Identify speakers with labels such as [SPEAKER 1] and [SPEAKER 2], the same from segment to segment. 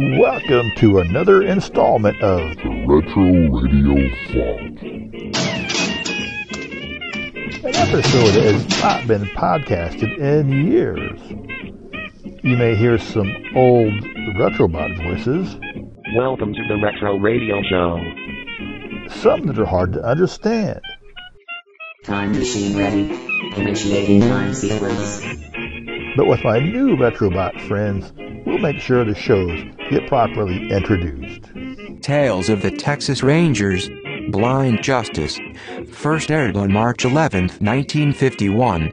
[SPEAKER 1] Welcome to another installment of
[SPEAKER 2] the Retro Radio Vault.
[SPEAKER 1] An episode that has not been podcasted in years. You may hear some old Retrobot voices.
[SPEAKER 3] Welcome to the Retro Radio Show.
[SPEAKER 1] Some that are hard to understand.
[SPEAKER 4] Time machine ready. Initiating time sequence.
[SPEAKER 1] But with my new Retrobot friends, we'll make sure the shows get properly introduced.
[SPEAKER 5] Tales of the Texas Rangers, Blind Justice, first aired on March 11, 1951.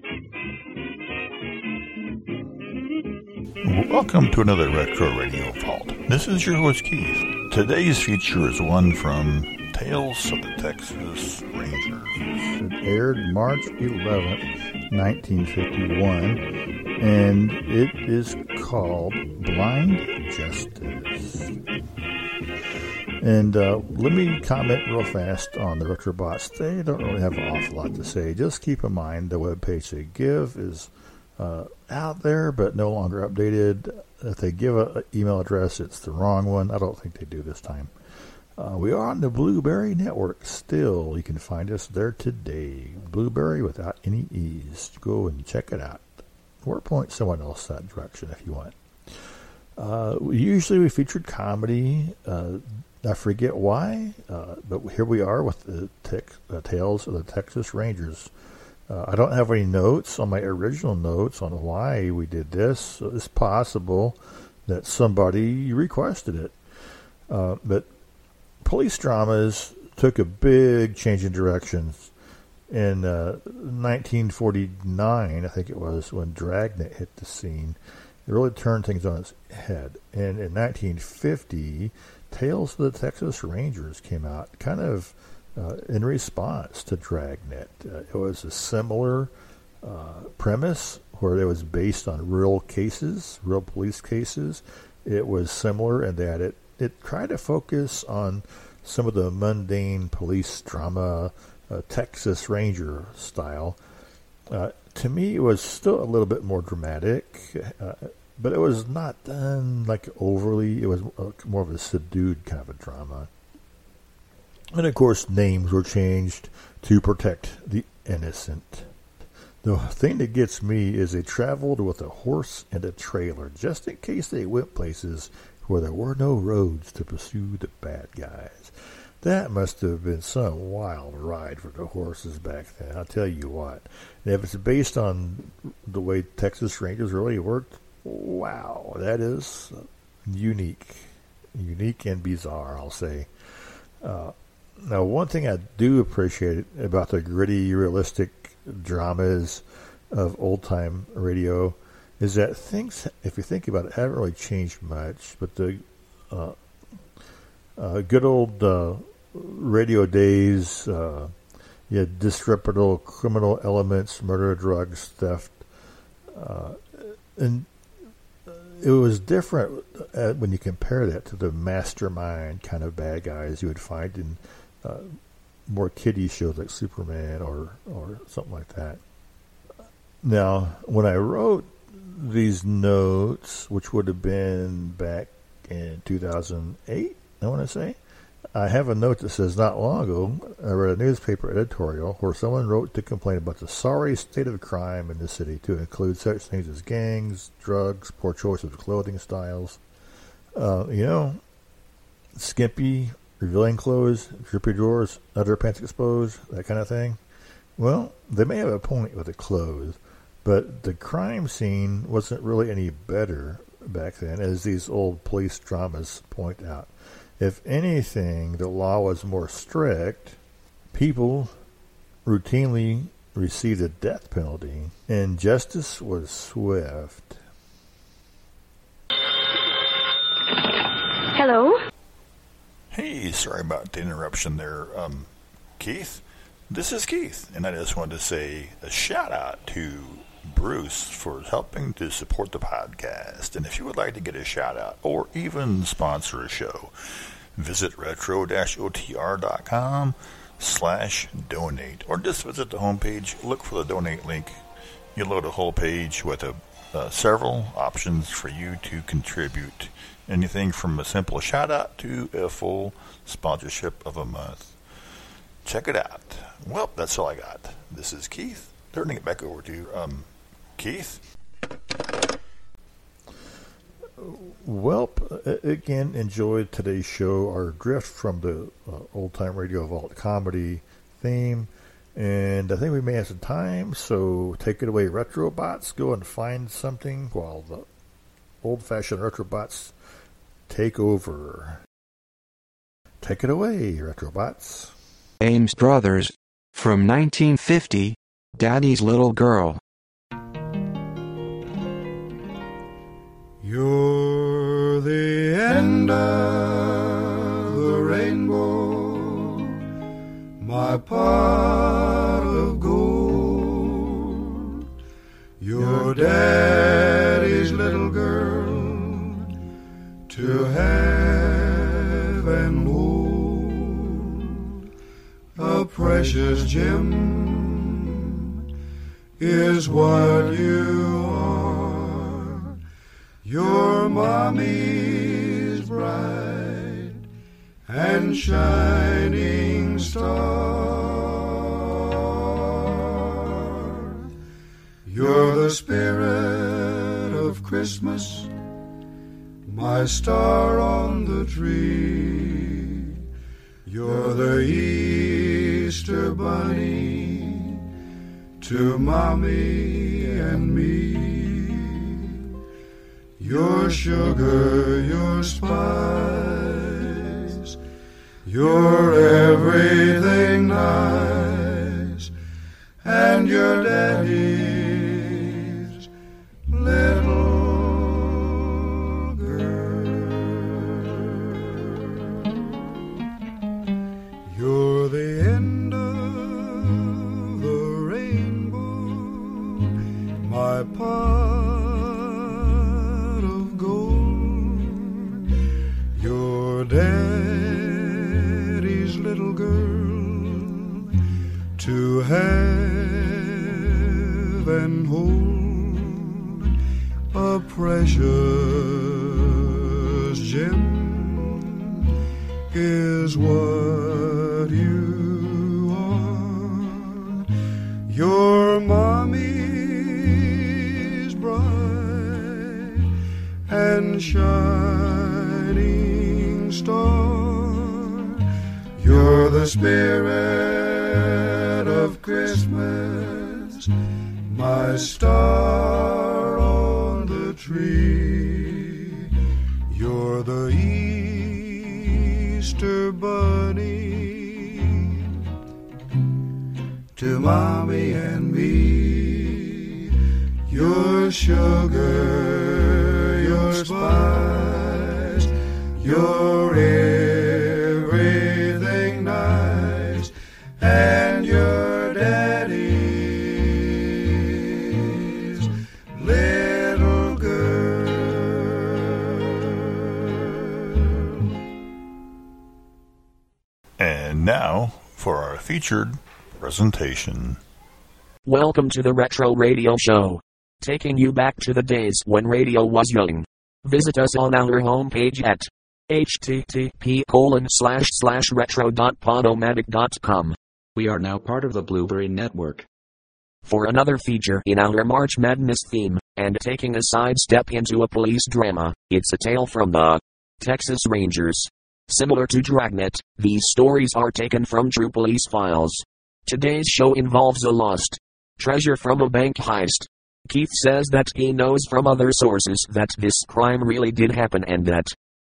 [SPEAKER 6] Welcome to another Retro Radio Vault. This is your host Keith. Today's feature is one from Tales of the Texas Rangers.
[SPEAKER 1] It aired March 11th, 1951, and it is called Blind Justice. And uh, let me comment real fast on the Retrobots. They don't really have an awful lot to say. Just keep in mind the webpage they give is uh, out there, but no longer updated. If they give an email address, it's the wrong one. I don't think they do this time. Uh, we are on the Blubrry Network still. You can find us there today. Blubrry without any E's. Go and check it out. Or point someone else that direction if you want. Uh, usually we featured comedy. Uh, I forget why, uh, but here we are with the Tales of the Texas Rangers. Uh, I don't have any notes on my original notes on why we did this. So it's possible that somebody requested it. Uh, but police dramas took a big change in directions in uh, 1949, I think it was, when Dragnet hit the scene. It really turned things on its head. And in 1950, Tales of the Texas Rangers came out, kind of uh, in response to Dragnet. Uh, it was a similar uh, premise where it was based on real cases, real police cases. It was similar in that it, it tried to focus on some of the mundane police drama, uh, Texas Ranger style. Uh, to me, it was still a little bit more dramatic, uh, but it was not done like overly. It was more of a subdued kind of a drama. And of course, names were changed to protect the innocent. The thing that gets me is they traveled with a horse and a trailer just in case they went places where there were no roads to pursue the bad guys. That must have been some wild ride for the horses back then. I'll tell you what. And if it's based on the way Texas Rangers really worked, wow, that is unique. Unique and bizarre, I'll say. Uh, now, one thing I do appreciate about the gritty, realistic dramas of old time radio is that things, if you think about it, haven't really changed much. But the uh, uh, good old uh, radio days, uh, you had disreputable criminal elements, murder, drugs, theft, uh, and it was different uh, when you compare that to the mastermind kind of bad guys you would find in uh, more kiddie shows like Superman or or something like that. Now, when I wrote these notes, which would have been back in 2008, I want to say, I have a note that says not long ago I read a newspaper editorial where someone wrote to complain about the sorry state of crime in the city, to include such things as gangs, drugs, poor choice of clothing styles. Uh, you know, skimpy, revealing clothes, drippy drawers, underpants exposed, that kind of thing. Well, they may have a point with the clothes, but the crime scene wasn't really any better back then, as these old police dramas point out. If anything, the law was more strict. People routinely received a death penalty, and justice was swift.
[SPEAKER 7] Hello?
[SPEAKER 6] Hey, sorry about the interruption there, um, Keith. This is Keith, and I just wanted to say a shout out to Bruce for helping to support the podcast. And if you would like to get a shout out or even sponsor a show, visit retro-otr.com slash donate or just visit the homepage, look for the donate link. You load a whole page with a, uh, several options for you to contribute. Anything from a simple shout out to a full sponsorship of a month. Check it out. Well, that's all I got. This is Keith. Turning it back over to um, Keith.
[SPEAKER 1] Well, uh, again, enjoyed today's show. Our drift from the uh, old time radio vault comedy theme. And I think we may have some time, so take it away, Retrobots. Go and find something while the old fashioned Retrobots take over. Take it away, Retrobots.
[SPEAKER 5] Ames Brothers. From 1950, Daddy's Little Girl.
[SPEAKER 7] You're the end of the rainbow, my pot of gold. Your daddy's little girl to have and hold. A precious gem is what you. Your mommy's bright and shining star. You're the spirit of Christmas, my star on the tree. You're the Easter bunny to mommy and me. Your sugar, your spice, your everything nice, and your daddy's precious gem is what you are. Your mommy's bright and shining star. You're the spirit of Christmas, my star on the tree. Mommy and me. Your sugar, your spice, your everything nice, and your daddy's little girl.
[SPEAKER 6] And now for our featured presentation.
[SPEAKER 3] Welcome to the Retro Radio Show. Taking you back to the days when radio was young. Visit us on our homepage at http colon slash slash retro dot podomatic dot com
[SPEAKER 8] We are now part of the Blubrry Network.
[SPEAKER 3] for another feature in our March Madness theme, and taking a sidestep into a police drama. It's a tale from the Texas Rangers. Similar to Dragnet, these stories are taken from true police files. Today's show involves a lost treasure from a bank heist. Keith says that he knows from other sources that this crime really did happen and that,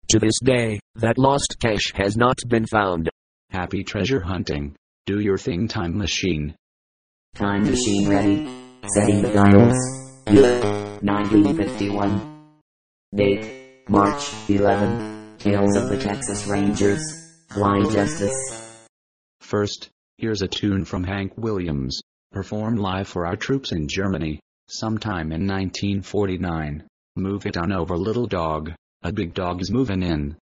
[SPEAKER 3] to this day, that lost cash has not been found.
[SPEAKER 8] Happy treasure hunting. Do your thing, time machine.
[SPEAKER 4] Time machine ready. Setting the dials. Year 1951. Date March 11. Tales of the Texas Rangers. Blind Justice.
[SPEAKER 8] First, here's a tune from Hank Williams, performed live for our troops in Germany, sometime in 1949. Move it on over, little dog. A big dog's is moving in.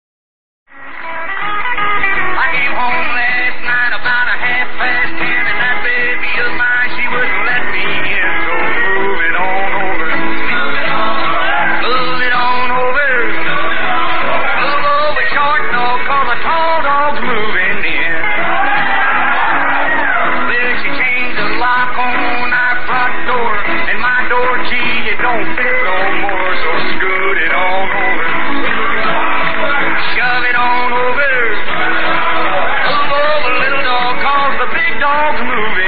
[SPEAKER 9] moving.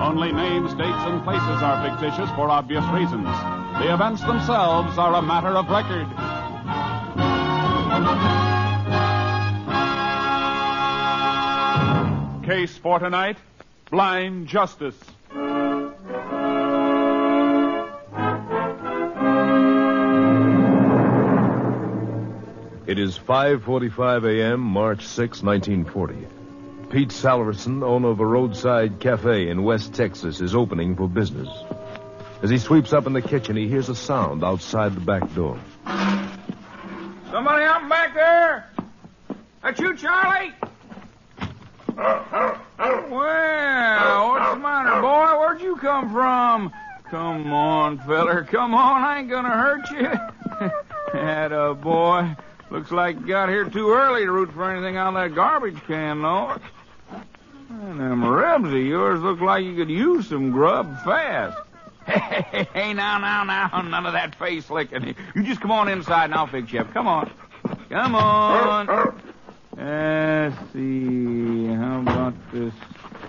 [SPEAKER 10] Only names, dates, and places are fictitious for obvious reasons. The events themselves are a matter of record. Case for tonight Blind Justice.
[SPEAKER 11] It is 5:45 a.m., March 6, 1940. Pete Salverson, owner of a roadside cafe in West Texas, is opening for business. As he sweeps up in the kitchen, he hears a sound outside the back door.
[SPEAKER 12] Somebody out back there? That you, Charlie? Well, what's the matter, boy? Where'd you come from? Come on, feller. Come on. I ain't gonna hurt you. That a boy. Looks like you got here too early to root for anything out of that garbage can, though. Them ribs of yours look like you could use some grub fast. Hey, hey, now, now, now, none of that face licking. You just come on inside and I'll fix you up. Come on. Come on. Let's see. How about this?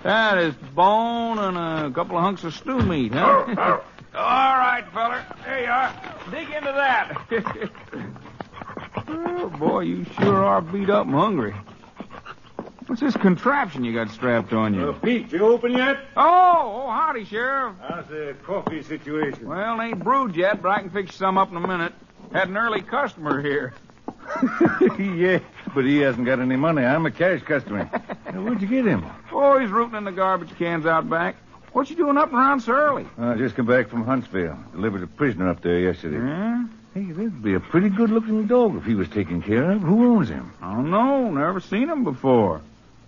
[SPEAKER 12] That is bone and a couple of hunks of stew meat, huh? All right, feller. There you are. Dig into that. oh, boy, you sure are beat up and hungry. What's this contraption you got strapped on you?
[SPEAKER 13] Uh, Pete, you open yet?
[SPEAKER 12] Oh, oh, howdy, Sheriff.
[SPEAKER 13] How's the coffee situation?
[SPEAKER 12] Well, it ain't brewed yet, but I can fix some up in a minute. Had an early customer here.
[SPEAKER 13] yeah, but he hasn't got any money. I'm a cash customer. Now, Where'd you get him?
[SPEAKER 12] Oh, he's rooting in the garbage cans out back. What you doing up and around so early?
[SPEAKER 13] I just come back from Huntsville. Delivered a prisoner up there yesterday.
[SPEAKER 12] Yeah?
[SPEAKER 13] Hey, that'd be a pretty good-looking dog if he was taken care of. Who owns him?
[SPEAKER 12] I don't know. Never seen him before.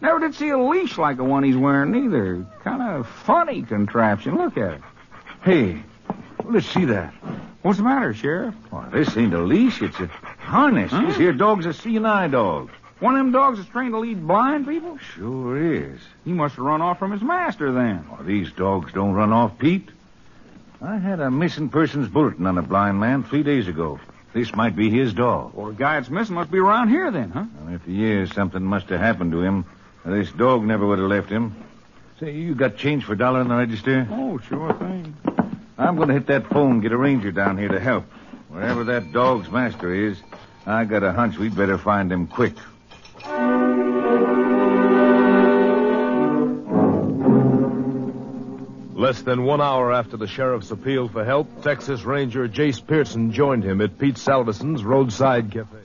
[SPEAKER 12] Never did see a leash like the one he's wearing either. Kind of funny contraption. Look at it.
[SPEAKER 13] Hey, let's see that.
[SPEAKER 12] What's the matter, Sheriff?
[SPEAKER 13] Why, this ain't a leash. It's a harness.
[SPEAKER 12] Huh?
[SPEAKER 13] This here dog's a Seeing Eye dog.
[SPEAKER 12] One of them dogs is trained to lead blind people?
[SPEAKER 13] Sure is.
[SPEAKER 12] He must have run off from his master then.
[SPEAKER 13] Well, these dogs don't run off, Pete. I had a missing persons bulletin on a blind man three days ago. This might be his dog.
[SPEAKER 12] Or the guy that's missing must be around here then, huh?
[SPEAKER 13] Well, if he is, something must have happened to him. This dog never would have left him. Say, you got change for a dollar in the register?
[SPEAKER 12] Oh, sure thing.
[SPEAKER 13] I'm going to hit that phone, get a ranger down here to help. Wherever that dog's master is, I got a hunch we'd better find him quick.
[SPEAKER 11] Less than one hour after the sheriff's appeal for help, Texas Ranger Jace Pearson joined him at Pete Salverson's roadside cafe.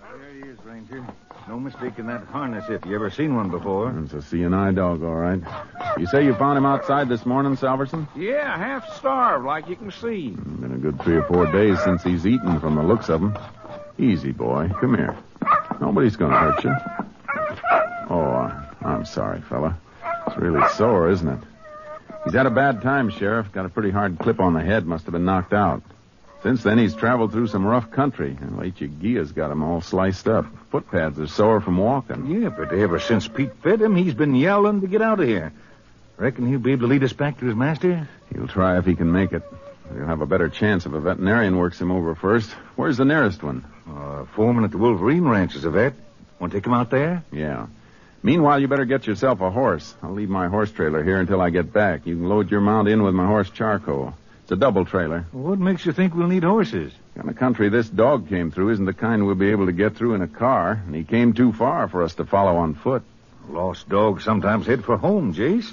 [SPEAKER 13] There he is, Ranger. No mistaking that harness if you ever seen one before.
[SPEAKER 14] It's a Seeing Eye dog, all right. You say you found him outside this morning, Salverson?
[SPEAKER 12] Yeah, half starved, like you can see.
[SPEAKER 14] Been a good three or four days since he's eaten from the looks of him. Easy, boy. Come here. Nobody's going to hurt you. Oh, uh, I'm sorry, fella. It's really sore, isn't it? He's had a bad time, Sheriff. Got a pretty hard clip on the head. Must have been knocked out. Since then, he's traveled through some rough country, and late Lechuguilla's got him all sliced up. Footpads are sore from walking.
[SPEAKER 13] Yeah, but ever since Pete fed him, he's been yelling to get out of here. Reckon he'll be able to lead us back to his master?
[SPEAKER 14] He'll try if he can make it. He'll have a better chance if a veterinarian works him over first. Where's the nearest one?
[SPEAKER 13] Uh, foreman at the Wolverine Ranch is a vet. Want to take him out there?
[SPEAKER 14] Yeah. Meanwhile, you better get yourself a horse. I'll leave my horse trailer here until I get back. You can load your mount in with my horse charcoal. It's a double trailer.
[SPEAKER 13] What makes you think we'll need horses?
[SPEAKER 14] The kind of country this dog came through isn't the kind we'll be able to get through in a car, and he came too far for us to follow on foot.
[SPEAKER 13] Lost dogs sometimes head for home, Jace.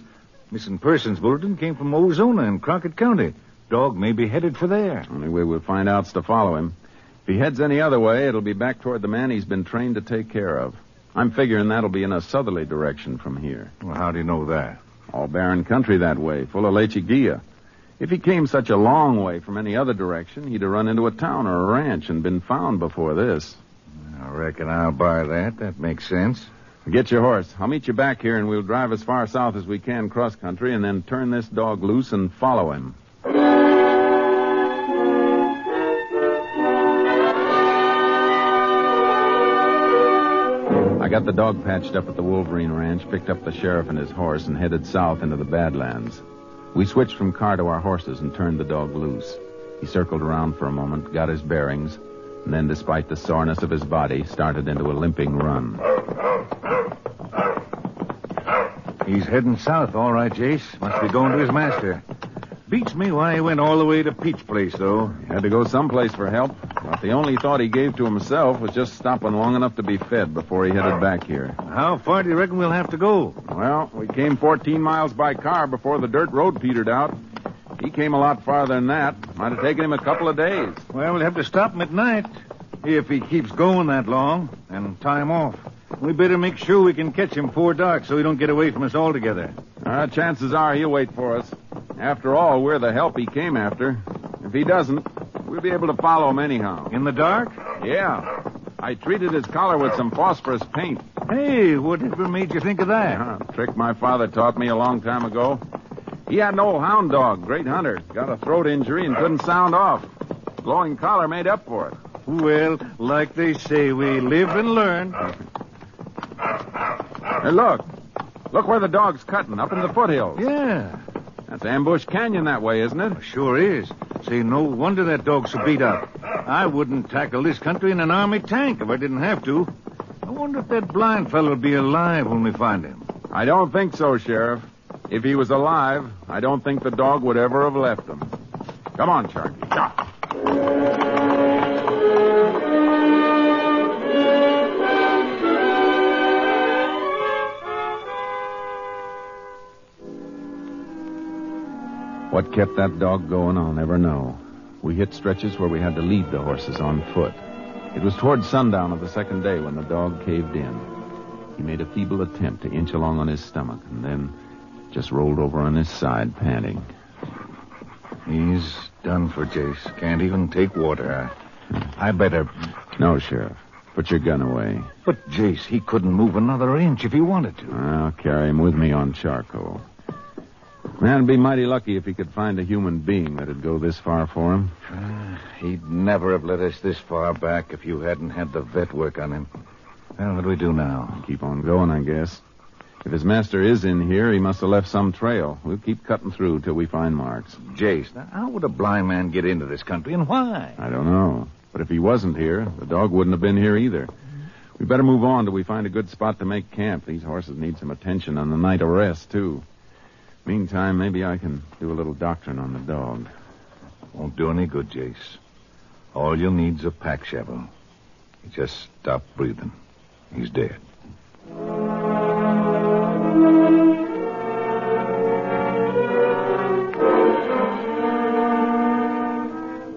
[SPEAKER 13] Missing persons bulletin came from Ozona in Crockett County. Dog may be headed for there.
[SPEAKER 14] Only way we'll find out's to follow him. If he heads any other way, it'll be back toward the man he's been trained to take care of. I'm figuring that'll be in a southerly direction from here.
[SPEAKER 13] Well, how do you know that?
[SPEAKER 14] All barren country that way, full of lechuguilla. If he came such a long way from any other direction, he'd have run into a town or a ranch and been found before this.
[SPEAKER 13] I reckon I'll buy that. That makes sense.
[SPEAKER 14] Get your horse. I'll meet you back here, and we'll drive as far south as we can cross country, and then turn this dog loose and follow him. I got the dog patched up at the Wolverine Ranch, picked up the sheriff and his horse, and headed south into the Badlands. We switched from car to our horses and turned the dog loose. He circled around for a moment, got his bearings, and then, despite the soreness of his body, started into a limping run.
[SPEAKER 13] He's heading south, all right, Jace. Must be going to his master. Beats me why he went all the way to Pete's place, though.
[SPEAKER 14] Had to go someplace for help, the only thought he gave to himself was just stopping long enough to be fed before he headed back here.
[SPEAKER 13] How far do you reckon we'll have to go?
[SPEAKER 14] Well, we came 14 miles by car before the dirt road petered out. He came a lot farther than that. Might have taken him a couple of days.
[SPEAKER 13] Well, we'll have to stop him at night. If he keeps going that long, and time off. We better make sure we can catch him before dark so he don't get away from us altogether.
[SPEAKER 14] Uh, chances are he'll wait for us. After all, we're the help he came after. If he doesn't, we'll be able to follow him anyhow.
[SPEAKER 13] In the dark?
[SPEAKER 14] Yeah. I treated his collar with some phosphorus paint.
[SPEAKER 13] Hey, whatever made you think of that?
[SPEAKER 14] Uh, trick my father taught me a long time ago. He had an old hound dog, great hunter. Got a throat injury and couldn't sound off. Glowing collar made up for it.
[SPEAKER 13] Well, like they say, we live and learn.
[SPEAKER 14] Hey, look. Look where the dog's cutting, up in the foothills.
[SPEAKER 13] Yeah.
[SPEAKER 14] That's Ambush Canyon that way, isn't it?
[SPEAKER 13] Sure is. Say, no wonder that dog's so beat up. I wouldn't tackle this country in an army tank if I didn't have to. I wonder if that blind fellow'll be alive when we find him.
[SPEAKER 14] I don't think so, Sheriff. If he was alive, I don't think the dog would ever have left him. Come on, Sharky. What kept that dog going, I'll never know. We hit stretches where we had to lead the horses on foot. It was toward sundown of the second day when the dog caved in. He made a feeble attempt to inch along on his stomach and then just rolled over on his side, panting.
[SPEAKER 13] He's done for, Jace. Can't even take water. I, I better.
[SPEAKER 14] No, Sheriff. Put your gun away.
[SPEAKER 13] But, Jace, he couldn't move another inch if he wanted to.
[SPEAKER 14] I'll carry him with me on charcoal. Man'd be mighty lucky if he could find a human being that'd go this far for him.
[SPEAKER 13] Uh, he'd never have led us this far back if you hadn't had the vet work on him. Well, what do we do now?
[SPEAKER 14] Keep on going, I guess. If his master is in here, he must have left some trail. We'll keep cutting through till we find marks.
[SPEAKER 13] Jace, now, how would a blind man get into this country and why?
[SPEAKER 14] I don't know. But if he wasn't here, the dog wouldn't have been here either. We better move on till we find a good spot to make camp. These horses need some attention on the night of rest, too. Meantime, maybe I can do a little doctoring on the dog.
[SPEAKER 13] Won't do any good, Jace. All you'll need's a pack shovel. He just stopped breathing. He's dead.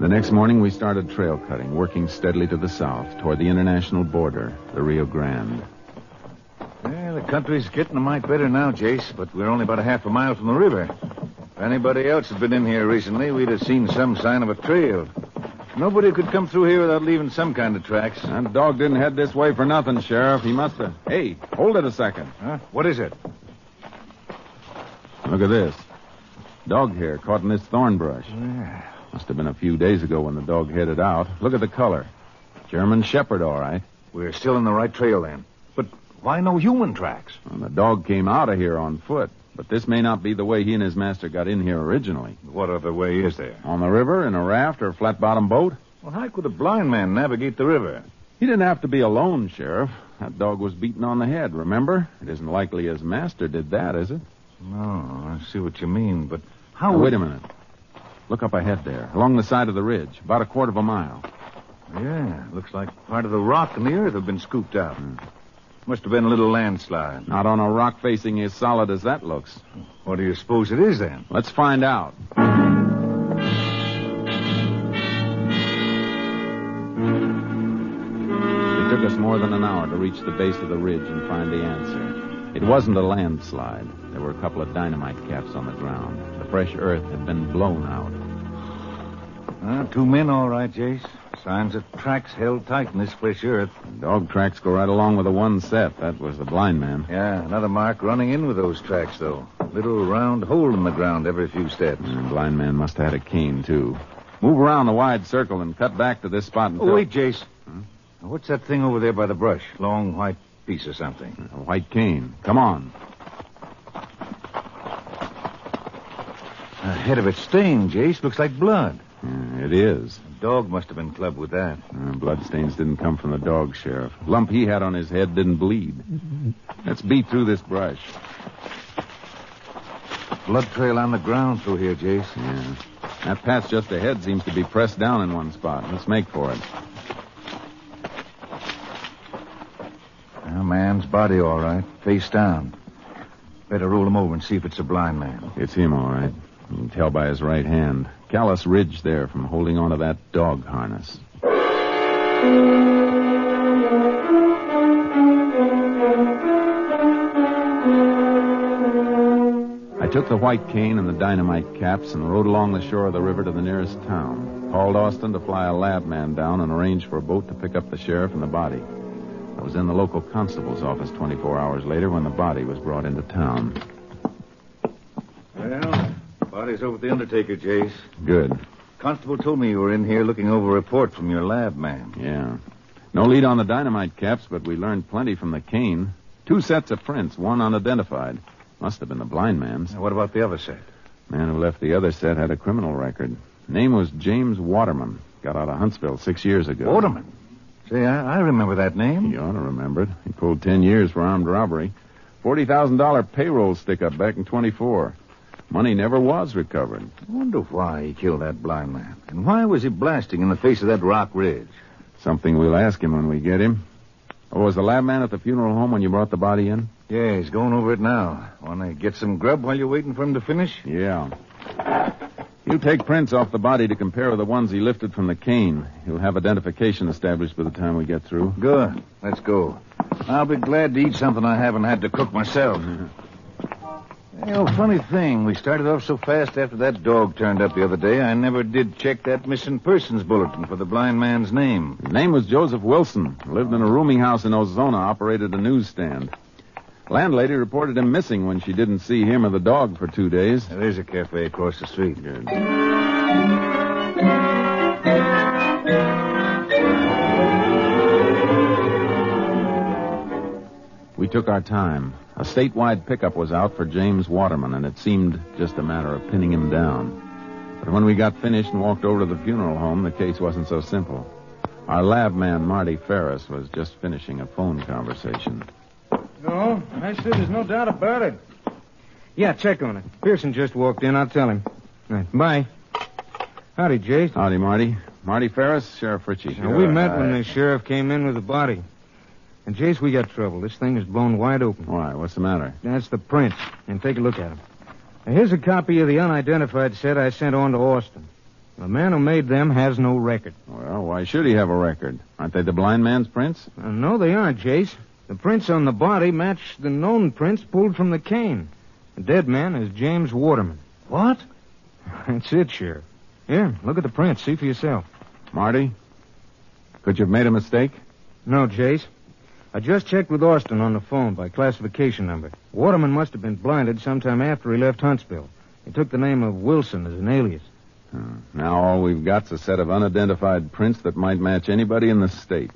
[SPEAKER 14] The next morning, we started trail cutting, working steadily to the south toward the international border, the Rio Grande.
[SPEAKER 13] Country's getting a mite better now, Jace, but we're only about a half a mile from the river. If anybody else had been in here recently, we'd have seen some sign of a trail. Nobody could come through here without leaving some kind of tracks.
[SPEAKER 14] That dog didn't head this way for nothing, Sheriff. He must have. Hey, hold it a second.
[SPEAKER 13] Huh? What is it?
[SPEAKER 14] Look at this. Dog hair caught in this thorn brush. Must have been a few days ago when the dog headed out. Look at the color. German Shepherd, all right.
[SPEAKER 13] We're still in the right trail then. Why no human tracks?
[SPEAKER 14] Well, the dog came out of here on foot. But this may not be the way he and his master got in here originally.
[SPEAKER 13] What other way is there?
[SPEAKER 14] On the river, in a raft, or a flat bottom boat?
[SPEAKER 13] Well, how could a blind man navigate the river?
[SPEAKER 14] He didn't have to be alone, Sheriff. That dog was beaten on the head, remember? It isn't likely his master did that, is it?
[SPEAKER 13] No, I see what you mean, but how.
[SPEAKER 14] Now,
[SPEAKER 13] would-
[SPEAKER 14] wait a minute. Look up ahead there, along the side of the ridge, about a quarter of a mile.
[SPEAKER 13] Yeah, looks like part of the rock and the earth have been scooped out. Hmm. Must have been a little landslide.
[SPEAKER 14] Not on a rock facing as solid as that looks.
[SPEAKER 13] What do you suppose it is then?
[SPEAKER 14] Let's find out. It took us more than an hour to reach the base of the ridge and find the answer. It wasn't a landslide. There were a couple of dynamite caps on the ground. The fresh earth had been blown out.
[SPEAKER 13] Uh, two men, all right, Jace. Signs of tracks held tight in this fresh earth.
[SPEAKER 14] Dog tracks go right along with the one set. That was the blind man.
[SPEAKER 13] Yeah, another mark running in with those tracks, though. Little round hole in the ground every few steps.
[SPEAKER 14] The blind man must have had a cane, too. Move around the wide circle and cut back to this spot until...
[SPEAKER 13] Oh, wait, Jace. Hmm? Now, What's that thing over there by the brush? Long white piece or something.
[SPEAKER 14] A white cane. Come on.
[SPEAKER 13] The head of it stained, Jace. Looks like blood.
[SPEAKER 14] Yeah, it is.
[SPEAKER 13] A dog must have been clubbed with that.
[SPEAKER 14] Uh, bloodstains didn't come from the dog, Sheriff. Lump he had on his head didn't bleed. Let's beat through this brush.
[SPEAKER 13] Blood trail on the ground through here, Jace.
[SPEAKER 14] Yeah. That path just ahead seems to be pressed down in one spot. Let's make for it.
[SPEAKER 13] A man's body, all right. Face down. Better roll him over and see if it's a blind man.
[SPEAKER 14] It's him, all right. You can tell by his right hand. Callous ridge there from holding onto that dog harness. I took the white cane and the dynamite caps and rode along the shore of the river to the nearest town. Called Austin to fly a lab man down and arrange for a boat to pick up the sheriff and the body. I was in the local constable's office 24 hours later when the body was brought into town.
[SPEAKER 13] Well, over at the undertaker, Jace.
[SPEAKER 14] Good.
[SPEAKER 13] Constable told me you were in here looking over a report from your lab man.
[SPEAKER 14] Yeah. No lead on the dynamite caps, but we learned plenty from the cane. Two sets of prints, one unidentified. Must have been the blind man's.
[SPEAKER 13] What about the other set?
[SPEAKER 14] Man who left the other set had a criminal record. Name was James Waterman. Got out of Huntsville six years ago.
[SPEAKER 13] Waterman? Say, I, I remember that name.
[SPEAKER 14] You ought to remember it. He pulled ten years for armed robbery. Forty thousand dollar payroll stick up back in twenty four. Money never was recovered.
[SPEAKER 13] I wonder why he killed that blind man. And why was he blasting in the face of that rock ridge?
[SPEAKER 14] Something we'll ask him when we get him. Oh, was the lab man at the funeral home when you brought the body in?
[SPEAKER 13] Yeah, he's going over it now. Want to get some grub while you're waiting for him to finish?
[SPEAKER 14] Yeah. He'll take prints off the body to compare with the ones he lifted from the cane. He'll have identification established by the time we get through.
[SPEAKER 13] Good. Let's go. I'll be glad to eat something I haven't had to cook myself. You know, funny thing, we started off so fast after that dog turned up the other day, I never did check that missing persons bulletin for the blind man's name.
[SPEAKER 14] His name was Joseph Wilson. Lived in a rooming house in Ozona, operated a newsstand. Landlady reported him missing when she didn't see him or the dog for two days.
[SPEAKER 13] There is a cafe across the street.
[SPEAKER 14] Good. We took our time. A statewide pickup was out for James Waterman, and it seemed just a matter of pinning him down. But when we got finished and walked over to the funeral home, the case wasn't so simple. Our lab man, Marty Ferris, was just finishing a phone conversation.
[SPEAKER 15] No, I said there's no doubt about it. Yeah, check on it. Pearson just walked in. I'll tell him. Right, bye. Howdy, Jace.
[SPEAKER 14] Howdy, Marty. Marty Ferris, Sheriff Ritchie.
[SPEAKER 15] Now, we met when uh, the sheriff came in with the body. And, Jace, we got trouble. This thing is blown wide open.
[SPEAKER 14] Why? What's the matter?
[SPEAKER 15] That's the print. And take a look at them. Now, here's a copy of the unidentified set I sent on to Austin. The man who made them has no record.
[SPEAKER 14] Well, why should he have a record? Aren't they the blind man's prints?
[SPEAKER 15] Uh, no, they aren't, Jace. The prints on the body match the known prints pulled from the cane. The dead man is James Waterman.
[SPEAKER 13] What?
[SPEAKER 15] That's it, Sheriff. Here, look at the prints. See for yourself.
[SPEAKER 14] Marty? Could you have made a mistake?
[SPEAKER 15] No, Jace. I just checked with Austin on the phone by classification number. Waterman must have been blinded sometime after he left Huntsville. He took the name of Wilson as an alias.
[SPEAKER 14] Now all we've got's a set of unidentified prints that might match anybody in the state.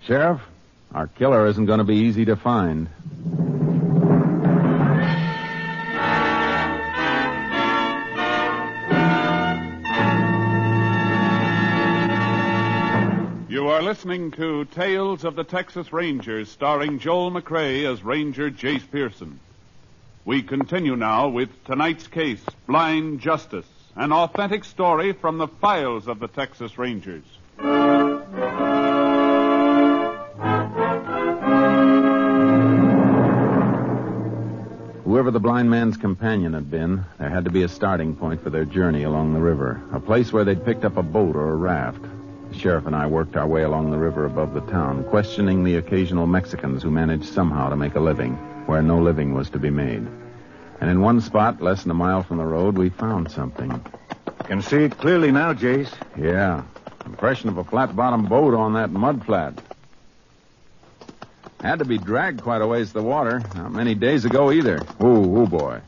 [SPEAKER 14] Sheriff, our killer isn't going to be easy to find.
[SPEAKER 10] Listening to Tales of the Texas Rangers, starring Joel McCrea as Ranger Jace Pearson. We continue now with tonight's case, Blind Justice, an authentic story from the files of the Texas Rangers.
[SPEAKER 14] Whoever the blind man's companion had been, there had to be a starting point for their journey along the river, a place where they'd picked up a boat or a raft. The sheriff and I worked our way along the river above the town, questioning the occasional Mexicans who managed somehow to make a living where no living was to be made. And in one spot, less than a mile from the road, we found something.
[SPEAKER 13] Can see it clearly now, Jace.
[SPEAKER 14] Yeah. Impression of a flat bottomed boat on that mud flat. Had to be dragged quite a ways to the water. Not many days ago either. Ooh, ooh, boy.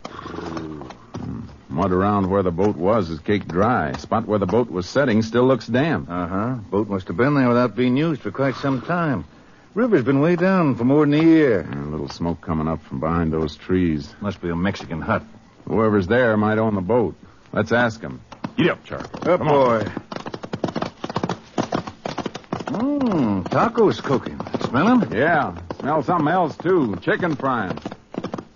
[SPEAKER 14] Mud around where the boat was is caked dry. Spot where the boat was setting still looks damp.
[SPEAKER 13] Uh huh. Boat must have been there without being used for quite some time. River's been way down for more than a year.
[SPEAKER 14] A little smoke coming up from behind those trees.
[SPEAKER 13] Must be a Mexican hut.
[SPEAKER 14] Whoever's there might own the boat. Let's ask him. Get up, Charlie.
[SPEAKER 13] Up,
[SPEAKER 14] Come
[SPEAKER 13] boy. Mmm, tacos cooking. Smell 'em?
[SPEAKER 14] Yeah. Smell something else, too. Chicken frying.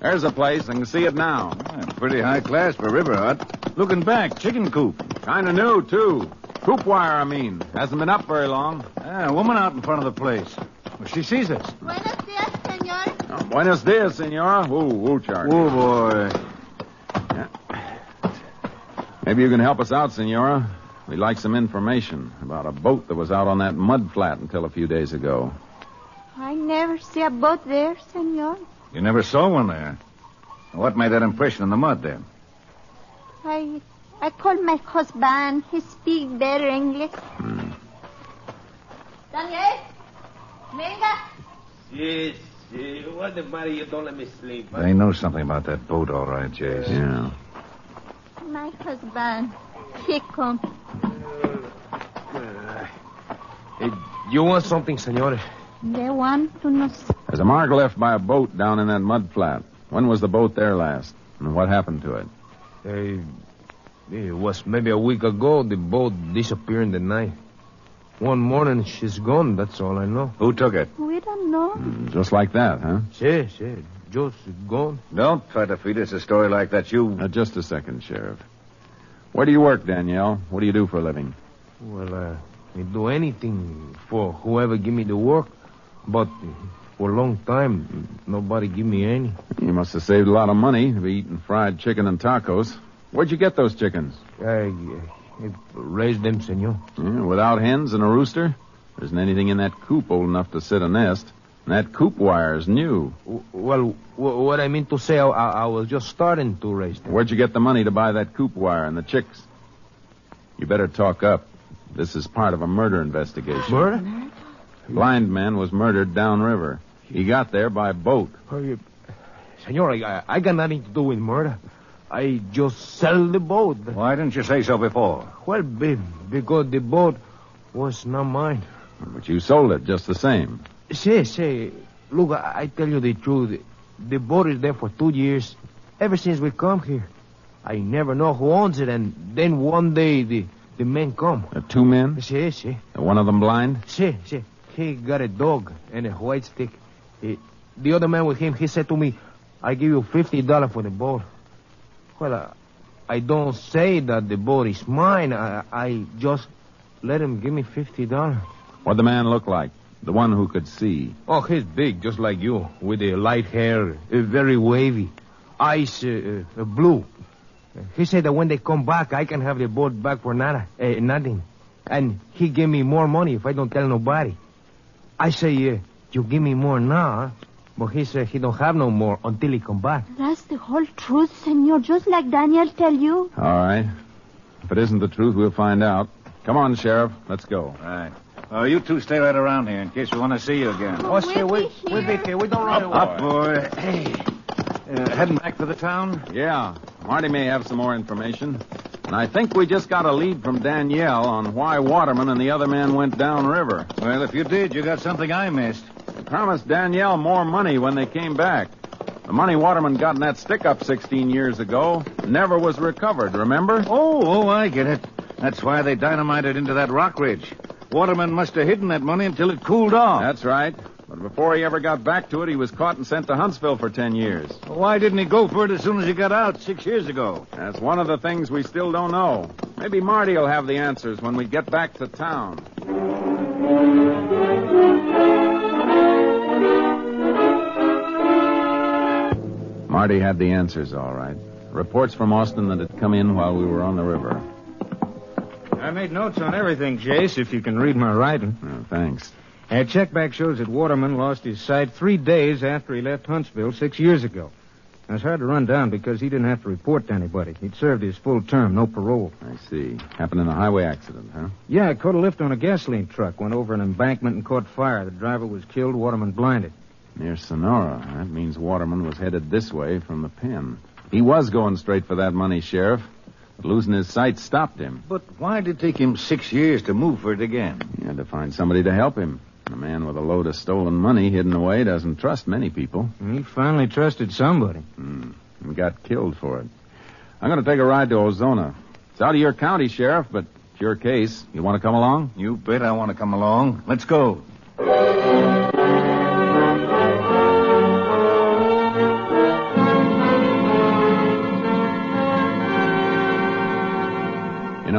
[SPEAKER 14] There's a place. I can see it now.
[SPEAKER 13] Pretty high class for River Hut. Looking back, chicken coop.
[SPEAKER 14] Kind of new, too. Coop wire, I mean. Hasn't been up very long.
[SPEAKER 13] Ah, a woman out in front of the place. Well, she sees us.
[SPEAKER 16] Buenos dias, señor.
[SPEAKER 14] Oh, buenos dias, senora. Ooh, ooh, Charlie.
[SPEAKER 13] Oh, boy.
[SPEAKER 14] Maybe you can help us out, senora. We'd like some information about a boat that was out on that mud flat until a few days ago.
[SPEAKER 16] I never see a boat there, señor.
[SPEAKER 13] You never saw one there. What made that impression in the mud then?
[SPEAKER 16] I I called my husband. He speak better English.
[SPEAKER 14] Hmm.
[SPEAKER 16] Daniel, venga.
[SPEAKER 17] Yes, uh, what the matter? You don't let me sleep.
[SPEAKER 13] They know something about that boat, all right, Jace.
[SPEAKER 14] Yeah.
[SPEAKER 16] My husband. He come.
[SPEAKER 17] Uh, you want something, senor?
[SPEAKER 16] They want to know.
[SPEAKER 14] There's a mark left by a boat down in that mud flat. When was the boat there last? And what happened to it?
[SPEAKER 17] Uh, it was maybe a week ago. The boat disappeared in the night. One morning, she's gone. That's all I know.
[SPEAKER 13] Who took it?
[SPEAKER 16] We don't know.
[SPEAKER 14] Hmm, Just like that, huh?
[SPEAKER 17] She, she, just gone.
[SPEAKER 13] Don't try to feed us a story like that. You.
[SPEAKER 14] Uh, just a second, Sheriff. Where do you work, Danielle? What do you do for a living?
[SPEAKER 17] Well, uh, I do anything for whoever give me the work, but for a long time, nobody give me any.
[SPEAKER 14] You must have saved a lot of money to be eating fried chicken and tacos. Where'd you get those chickens?
[SPEAKER 17] I, I raised them, senor.
[SPEAKER 14] Yeah, without hens and a rooster? There isn't anything in that coop old enough to sit a nest. And that coop wire is new.
[SPEAKER 17] Well, what I mean to say, I, I I was just starting to raise them.
[SPEAKER 14] Where'd you get the money to buy that coop wire and the chicks? You better talk up. This is part of a murder investigation.
[SPEAKER 17] Murder?
[SPEAKER 14] Blind man was murdered downriver. He got there by boat.
[SPEAKER 17] Are you... Senor, I, I got nothing to do with murder. I just sell the boat.
[SPEAKER 13] Why didn't you say so before?
[SPEAKER 17] Well, be, because the boat was not mine.
[SPEAKER 14] But you sold it just the same.
[SPEAKER 17] Say, say, look, I, I tell you the truth. The boat is there for two years, ever since we come here. I never know who owns it, and then one day the, the men come.
[SPEAKER 14] Uh, two men?
[SPEAKER 17] See, see.
[SPEAKER 14] Uh, One of them blind?
[SPEAKER 17] See, see. He got a dog and a white stick. He, the other man with him, he said to me, I give you $50 for the boat. Well, uh, I don't say that the boat is mine. I, I just let him give me $50.
[SPEAKER 14] What'd the man look like? The one who could see.
[SPEAKER 17] Oh, he's big, just like you, with the light hair, uh, very wavy, eyes uh, uh, blue. He said that when they come back, I can have the boat back for nada, eh, nothing. And he give me more money if I don't tell nobody. I say, uh, you give me more now, but he said he don't have no more until he come back.
[SPEAKER 16] That's the whole truth, senor, just like Daniel tell you.
[SPEAKER 14] All right. If it isn't the truth, we'll find out. Come on, Sheriff. Let's go.
[SPEAKER 13] All right. Oh, you two stay right around here in case we want to see you again.
[SPEAKER 17] Oh, say, we, we be here. We don't run away.
[SPEAKER 13] Up, boy. Hey. Uh, heading back for the town?
[SPEAKER 14] Yeah. Marty may have some more information. And I think we just got a lead from Danielle on why Waterman and the other man went downriver.
[SPEAKER 13] Well, if you did, you got something I missed.
[SPEAKER 14] They promised Danielle more money when they came back. The money Waterman got in that stick up 16 years ago never was recovered, remember?
[SPEAKER 13] Oh, oh, I get it. That's why they dynamited into that rock ridge. Waterman must have hidden that money until it cooled off.
[SPEAKER 14] That's right. But before he ever got back to it, he was caught and sent to Huntsville for 10 years.
[SPEAKER 13] Why didn't he go for it as soon as he got out six years ago?
[SPEAKER 14] That's one of the things we still don't know. Maybe Marty will have the answers when we get back to town. Marty had the answers, all right. Reports from Austin that had come in while we were on the river.
[SPEAKER 15] I made notes on everything, Jace, if you can read my writing.
[SPEAKER 14] Oh, thanks.
[SPEAKER 15] A check back shows that Waterman lost his sight three days after he left Huntsville six years ago. It was hard to run down because he didn't have to report to anybody. He'd served his full term, no parole.
[SPEAKER 14] I see. Happened in a highway accident, huh?
[SPEAKER 15] Yeah, caught a lift on a gasoline truck, went over an embankment and caught fire. The driver was killed, Waterman blinded.
[SPEAKER 14] Near Sonora. That means Waterman was headed this way from the pen. He was going straight for that money, Sheriff. But losing his sight stopped him.
[SPEAKER 13] But why did it take him six years to move for it again?
[SPEAKER 14] He had to find somebody to help him. A man with a load of stolen money hidden away doesn't trust many people.
[SPEAKER 15] He finally trusted somebody.
[SPEAKER 14] Hmm. And got killed for it. I'm going to take a ride to Ozona. It's out of your county, Sheriff, but it's your case. You want to come along?
[SPEAKER 13] You bet I want to come along. Let's go.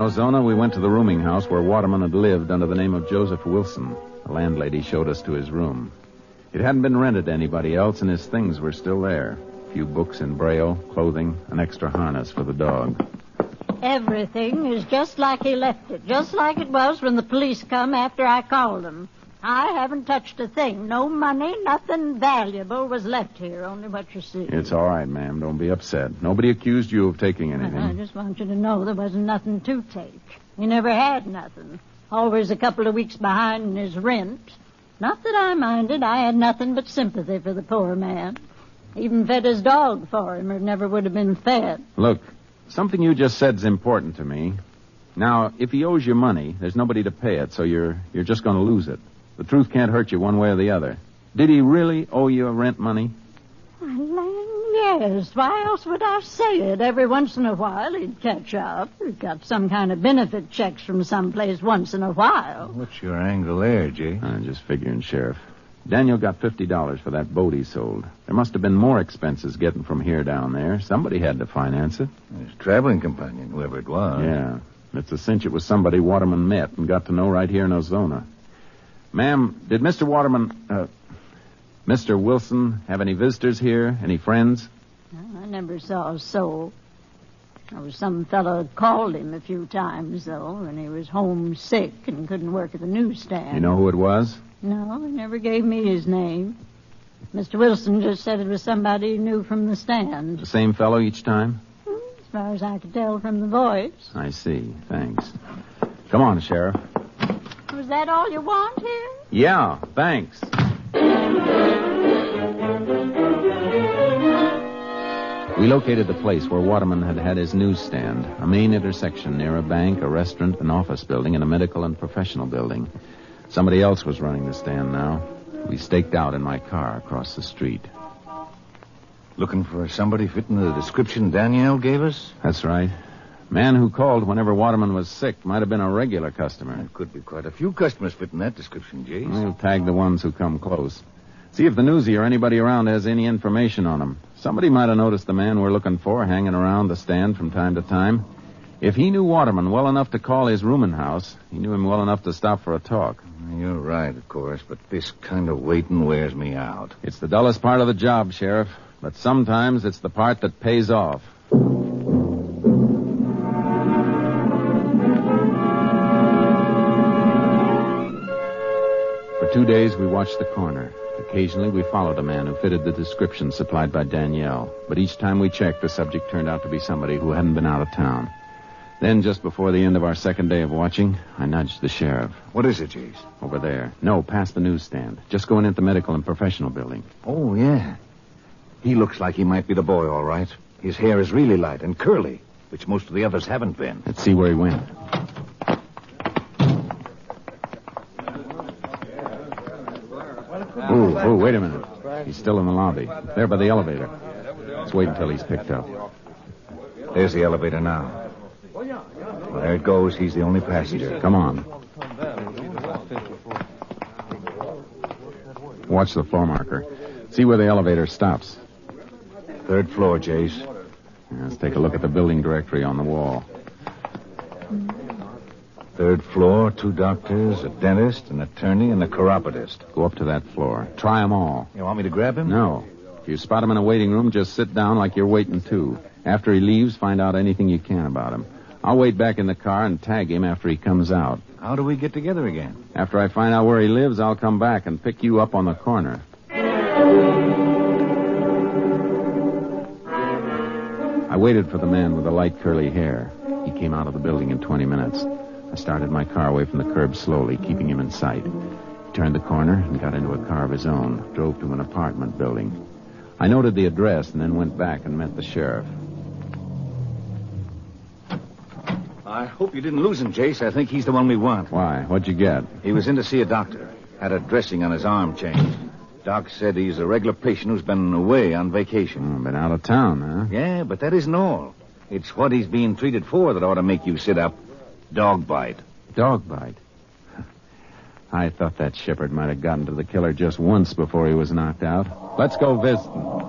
[SPEAKER 14] Ozona, we went to the rooming house where Waterman had lived under the name of Joseph Wilson. The landlady showed us to his room. It hadn't been rented to anybody else, and his things were still there. A few books in Braille, clothing, an extra harness for the dog.
[SPEAKER 18] Everything is just like he left it, just like it was when the police come after I called them. I haven't touched a thing. No money, nothing valuable was left here, only what you see.
[SPEAKER 14] It's all right, ma'am. Don't be upset. Nobody accused you of taking anything.
[SPEAKER 18] I just want you to know there wasn't nothing to take. He never had nothing. Always a couple of weeks behind in his rent. Not that I minded. I had nothing but sympathy for the poor man. Even fed his dog for him, or it never would have been fed.
[SPEAKER 14] Look, something you just said's important to me. Now, if he owes you money, there's nobody to pay it, so you're you're just going to lose it. The truth can't hurt you one way or the other. Did he really owe you rent money?
[SPEAKER 18] Land, yes. Why else would I say it? Every once in a while he'd catch up. He got some kind of benefit checks from someplace once in a while.
[SPEAKER 13] What's your angle there, Jay?
[SPEAKER 14] I'm just figuring, Sheriff. Daniel got fifty dollars for that boat he sold. There must have been more expenses getting from here down there. Somebody had to finance it.
[SPEAKER 13] His traveling companion, whoever it was.
[SPEAKER 14] Yeah. It's a cinch it was somebody Waterman met and got to know right here in Ozona. Ma'am, did Mr. Waterman, uh, Mr. Wilson have any visitors here? Any friends?
[SPEAKER 18] I never saw a soul. There was some fellow called him a few times, though, when he was homesick and couldn't work at the newsstand.
[SPEAKER 14] You know who it was?
[SPEAKER 18] No, he never gave me his name. Mr. Wilson just said it was somebody he knew from the stand,
[SPEAKER 14] The same fellow each time?
[SPEAKER 18] as far as I could tell from the voice.
[SPEAKER 14] I see. Thanks. Come on, Sheriff.
[SPEAKER 18] Was that all you want here?
[SPEAKER 14] Yeah, thanks. We located the place where Waterman had had his newsstand, a main intersection near a bank, a restaurant, an office building, and a medical and professional building. Somebody else was running the stand now. We staked out in my car across the street.
[SPEAKER 13] Looking for somebody fitting the description Danielle gave us?
[SPEAKER 14] That's right. Man who called whenever Waterman was sick might have been a regular customer.
[SPEAKER 13] There could be quite a few customers fitting that description, Jace.
[SPEAKER 14] We'll tag the ones who come close. See if the newsie or anybody around has any information on him. Somebody might have noticed the man we're looking for hanging around the stand from time to time. If he knew Waterman well enough to call his rooming house, he knew him well enough to stop for a talk.
[SPEAKER 13] You're right, of course, but this kind of waiting wears me out.
[SPEAKER 14] It's the dullest part of the job, Sheriff, but sometimes it's the part that pays off. Two days, we watched the corner. Occasionally, we followed a man who fitted the description supplied by Danielle. But each time we checked, the subject turned out to be somebody who hadn't been out of town. Then, just before the end of our second day of watching, I nudged the sheriff.
[SPEAKER 13] What is it, Jace?
[SPEAKER 14] Over there. No, past the newsstand. Just going into the medical and professional building.
[SPEAKER 13] Oh, yeah. He looks like he might be the boy, all right. His hair is really light and curly, which most of the others haven't been.
[SPEAKER 14] Let's see where he went. Oh, oh, wait a minute. He's still in the lobby. There by the elevator. Let's wait until he's picked up.
[SPEAKER 13] There's the elevator now. Well, there it goes. He's the only passenger.
[SPEAKER 14] Come on. Watch the floor marker. See where the elevator stops.
[SPEAKER 13] Third floor, Jace.
[SPEAKER 14] Let's take a look at the building directory on the wall.
[SPEAKER 13] Third floor, two doctors, a dentist, an attorney, and a chiropodist.
[SPEAKER 14] Go up to that floor. Try 'em all.
[SPEAKER 13] You want me to grab him?
[SPEAKER 14] No. If you spot him in a waiting room, just sit down like you're waiting too. After he leaves, find out anything you can about him. I'll wait back in the car and tag him after he comes out.
[SPEAKER 13] How do we get together again?
[SPEAKER 14] After I find out where he lives, I'll come back and pick you up on the corner. I waited for the man with the light curly hair. He came out of the building in 20 minutes. I started my car away from the curb slowly, keeping him in sight. He turned the corner and got into a car of his own, drove to an apartment building. I noted the address and then went back and met the sheriff.
[SPEAKER 13] I hope you didn't lose him, Jace. I think he's the one we want.
[SPEAKER 14] Why? What'd you get?
[SPEAKER 13] He was in to see a doctor. Had a dressing on his arm changed. Doc said he's a regular patient who's been away on vacation.
[SPEAKER 14] Oh, been out of town, huh?
[SPEAKER 13] Yeah, but that isn't all. It's what he's being treated for that ought to make you sit up. Dog bite.
[SPEAKER 14] Dog bite? I thought that shepherd might have gotten to the killer just once before he was knocked out. Let's go visit him.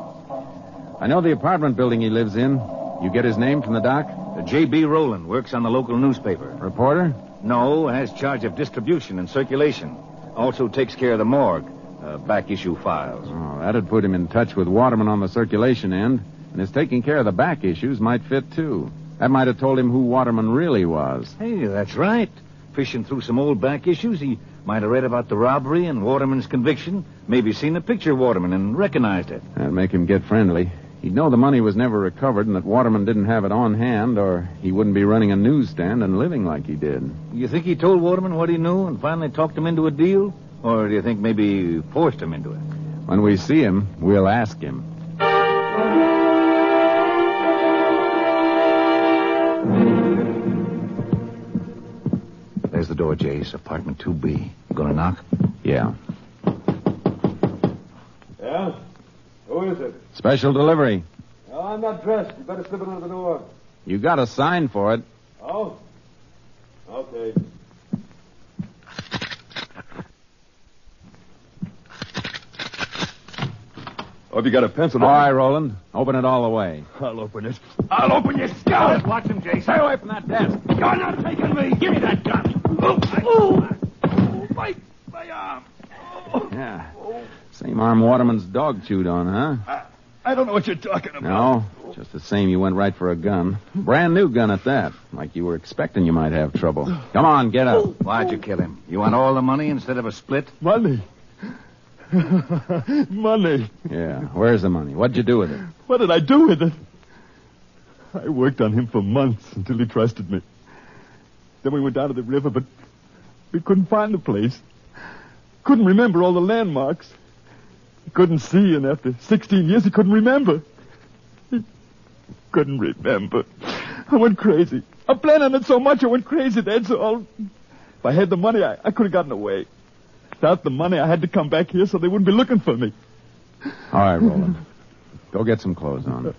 [SPEAKER 14] I know the apartment building he lives in. You get his name from the doc?
[SPEAKER 13] J.B. Rowland works on the local newspaper.
[SPEAKER 14] Reporter?
[SPEAKER 13] No, has charge of distribution and circulation. Also takes care of the morgue, uh, back issue files.
[SPEAKER 14] Oh, that'd put him in touch with Waterman on the circulation end. And his taking care of the back issues might fit, too. That might have told him who Waterman really was.
[SPEAKER 13] Hey, that's right. Fishing through some old back issues, he might have read about the robbery and Waterman's conviction, maybe seen a picture of Waterman and recognized it.
[SPEAKER 14] That'd make him get friendly. He'd know the money was never recovered and that Waterman didn't have it on hand, or he wouldn't be running a newsstand and living like he did.
[SPEAKER 13] You think he told Waterman what he knew and finally talked him into a deal? Or do you think maybe he forced him into it?
[SPEAKER 14] When we see him, we'll ask him.
[SPEAKER 13] Door, Jace. Apartment 2B. You gonna knock?
[SPEAKER 14] Yeah.
[SPEAKER 19] Yeah? Who is it?
[SPEAKER 14] Special delivery.
[SPEAKER 19] Oh, I'm not dressed. You better slip it under the door.
[SPEAKER 14] You got a sign for it.
[SPEAKER 19] Oh? Okay. Oh, have you got a pencil?
[SPEAKER 14] All right, Roland. Open it all the way.
[SPEAKER 19] I'll open it. I'll open your skull.
[SPEAKER 13] Watch him, Jace.
[SPEAKER 19] Stay away from that desk. You're not taking me. Give me that gun. Oh, oh, oh my, my arm. Oh, oh.
[SPEAKER 14] Yeah. Same arm Waterman's dog chewed on, huh?
[SPEAKER 19] I don't know what you're talking about.
[SPEAKER 14] No. Just the same, you went right for a gun. Brand new gun at that. Like you were expecting you might have trouble. Come on, get up.
[SPEAKER 13] Why'd you kill him? You want all the money instead of a split?
[SPEAKER 19] Money. money.
[SPEAKER 14] Yeah. Where's the money? What'd you do with it?
[SPEAKER 19] What did I do with it? I worked on him for months until he trusted me. Then we went down to the river, but we couldn't find the place. Couldn't remember all the landmarks. Couldn't see, and after 16 years, he couldn't remember. He couldn't remember. I went crazy. I planned on it so much, I went crazy, that's all. If I had the money, I, I could have gotten away. Without the money, I had to come back here so they wouldn't be looking for me.
[SPEAKER 14] All right, Roland. Go get some clothes on.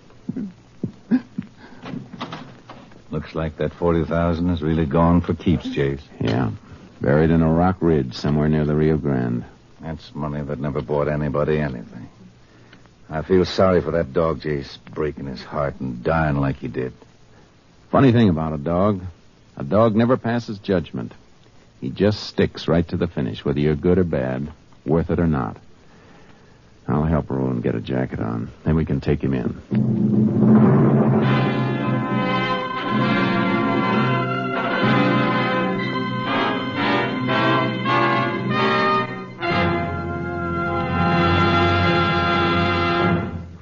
[SPEAKER 13] Looks like that 40000 is really gone for keeps, Jace.
[SPEAKER 14] Yeah. Buried in a rock ridge somewhere near the Rio Grande.
[SPEAKER 13] That's money that never bought anybody anything. I feel sorry for that dog, Jace, breaking his heart and dying like he did.
[SPEAKER 14] Funny thing about a dog, a dog never passes judgment. He just sticks right to the finish, whether you're good or bad, worth it or not. I'll help Roland get a jacket on. Then we can take him in.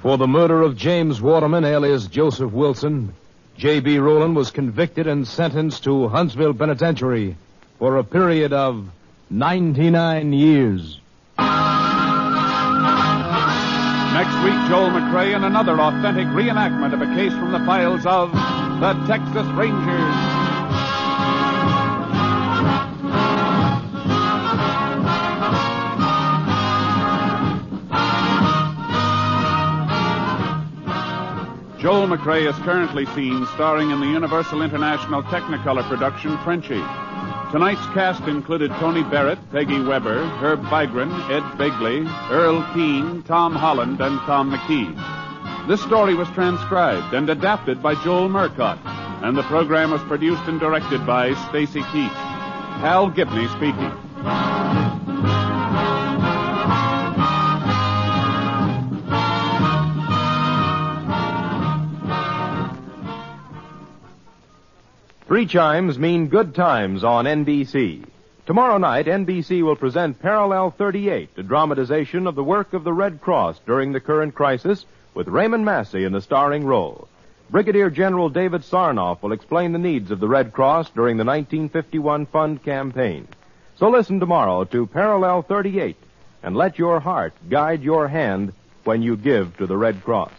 [SPEAKER 20] For the murder of James Waterman, alias Joseph Wilson, J.B. Rowland was convicted and sentenced to Huntsville Penitentiary for a period of 99 years.
[SPEAKER 10] Next week, Joel McCrea in another authentic reenactment of a case from the files of the Texas Rangers. McCrea is currently seen starring in the Universal International Technicolor production Frenchie. Tonight's cast included Tony Barrett, Peggy Webber, Herb Vigran, Ed Begley, Earl Keen, Tom Holland, and Tom McKee. This story was transcribed and adapted by Joel Murcott, and the program was produced and directed by Stacy Keach. Hal Gibney speaking.
[SPEAKER 17] Three chimes mean good times on NBC. Tomorrow night, NBC will present Parallel 38, a dramatization of the work of the Red Cross during the current crisis, with Raymond Massey in the starring role. Brigadier General David Sarnoff will explain the needs of the Red Cross during the 1951 fund campaign. So listen tomorrow to Parallel 38 and let your heart guide your hand when you give to the Red Cross.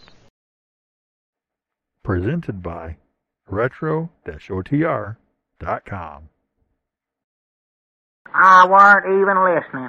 [SPEAKER 1] Presented by retro-otr.com.
[SPEAKER 9] I weren't even listening.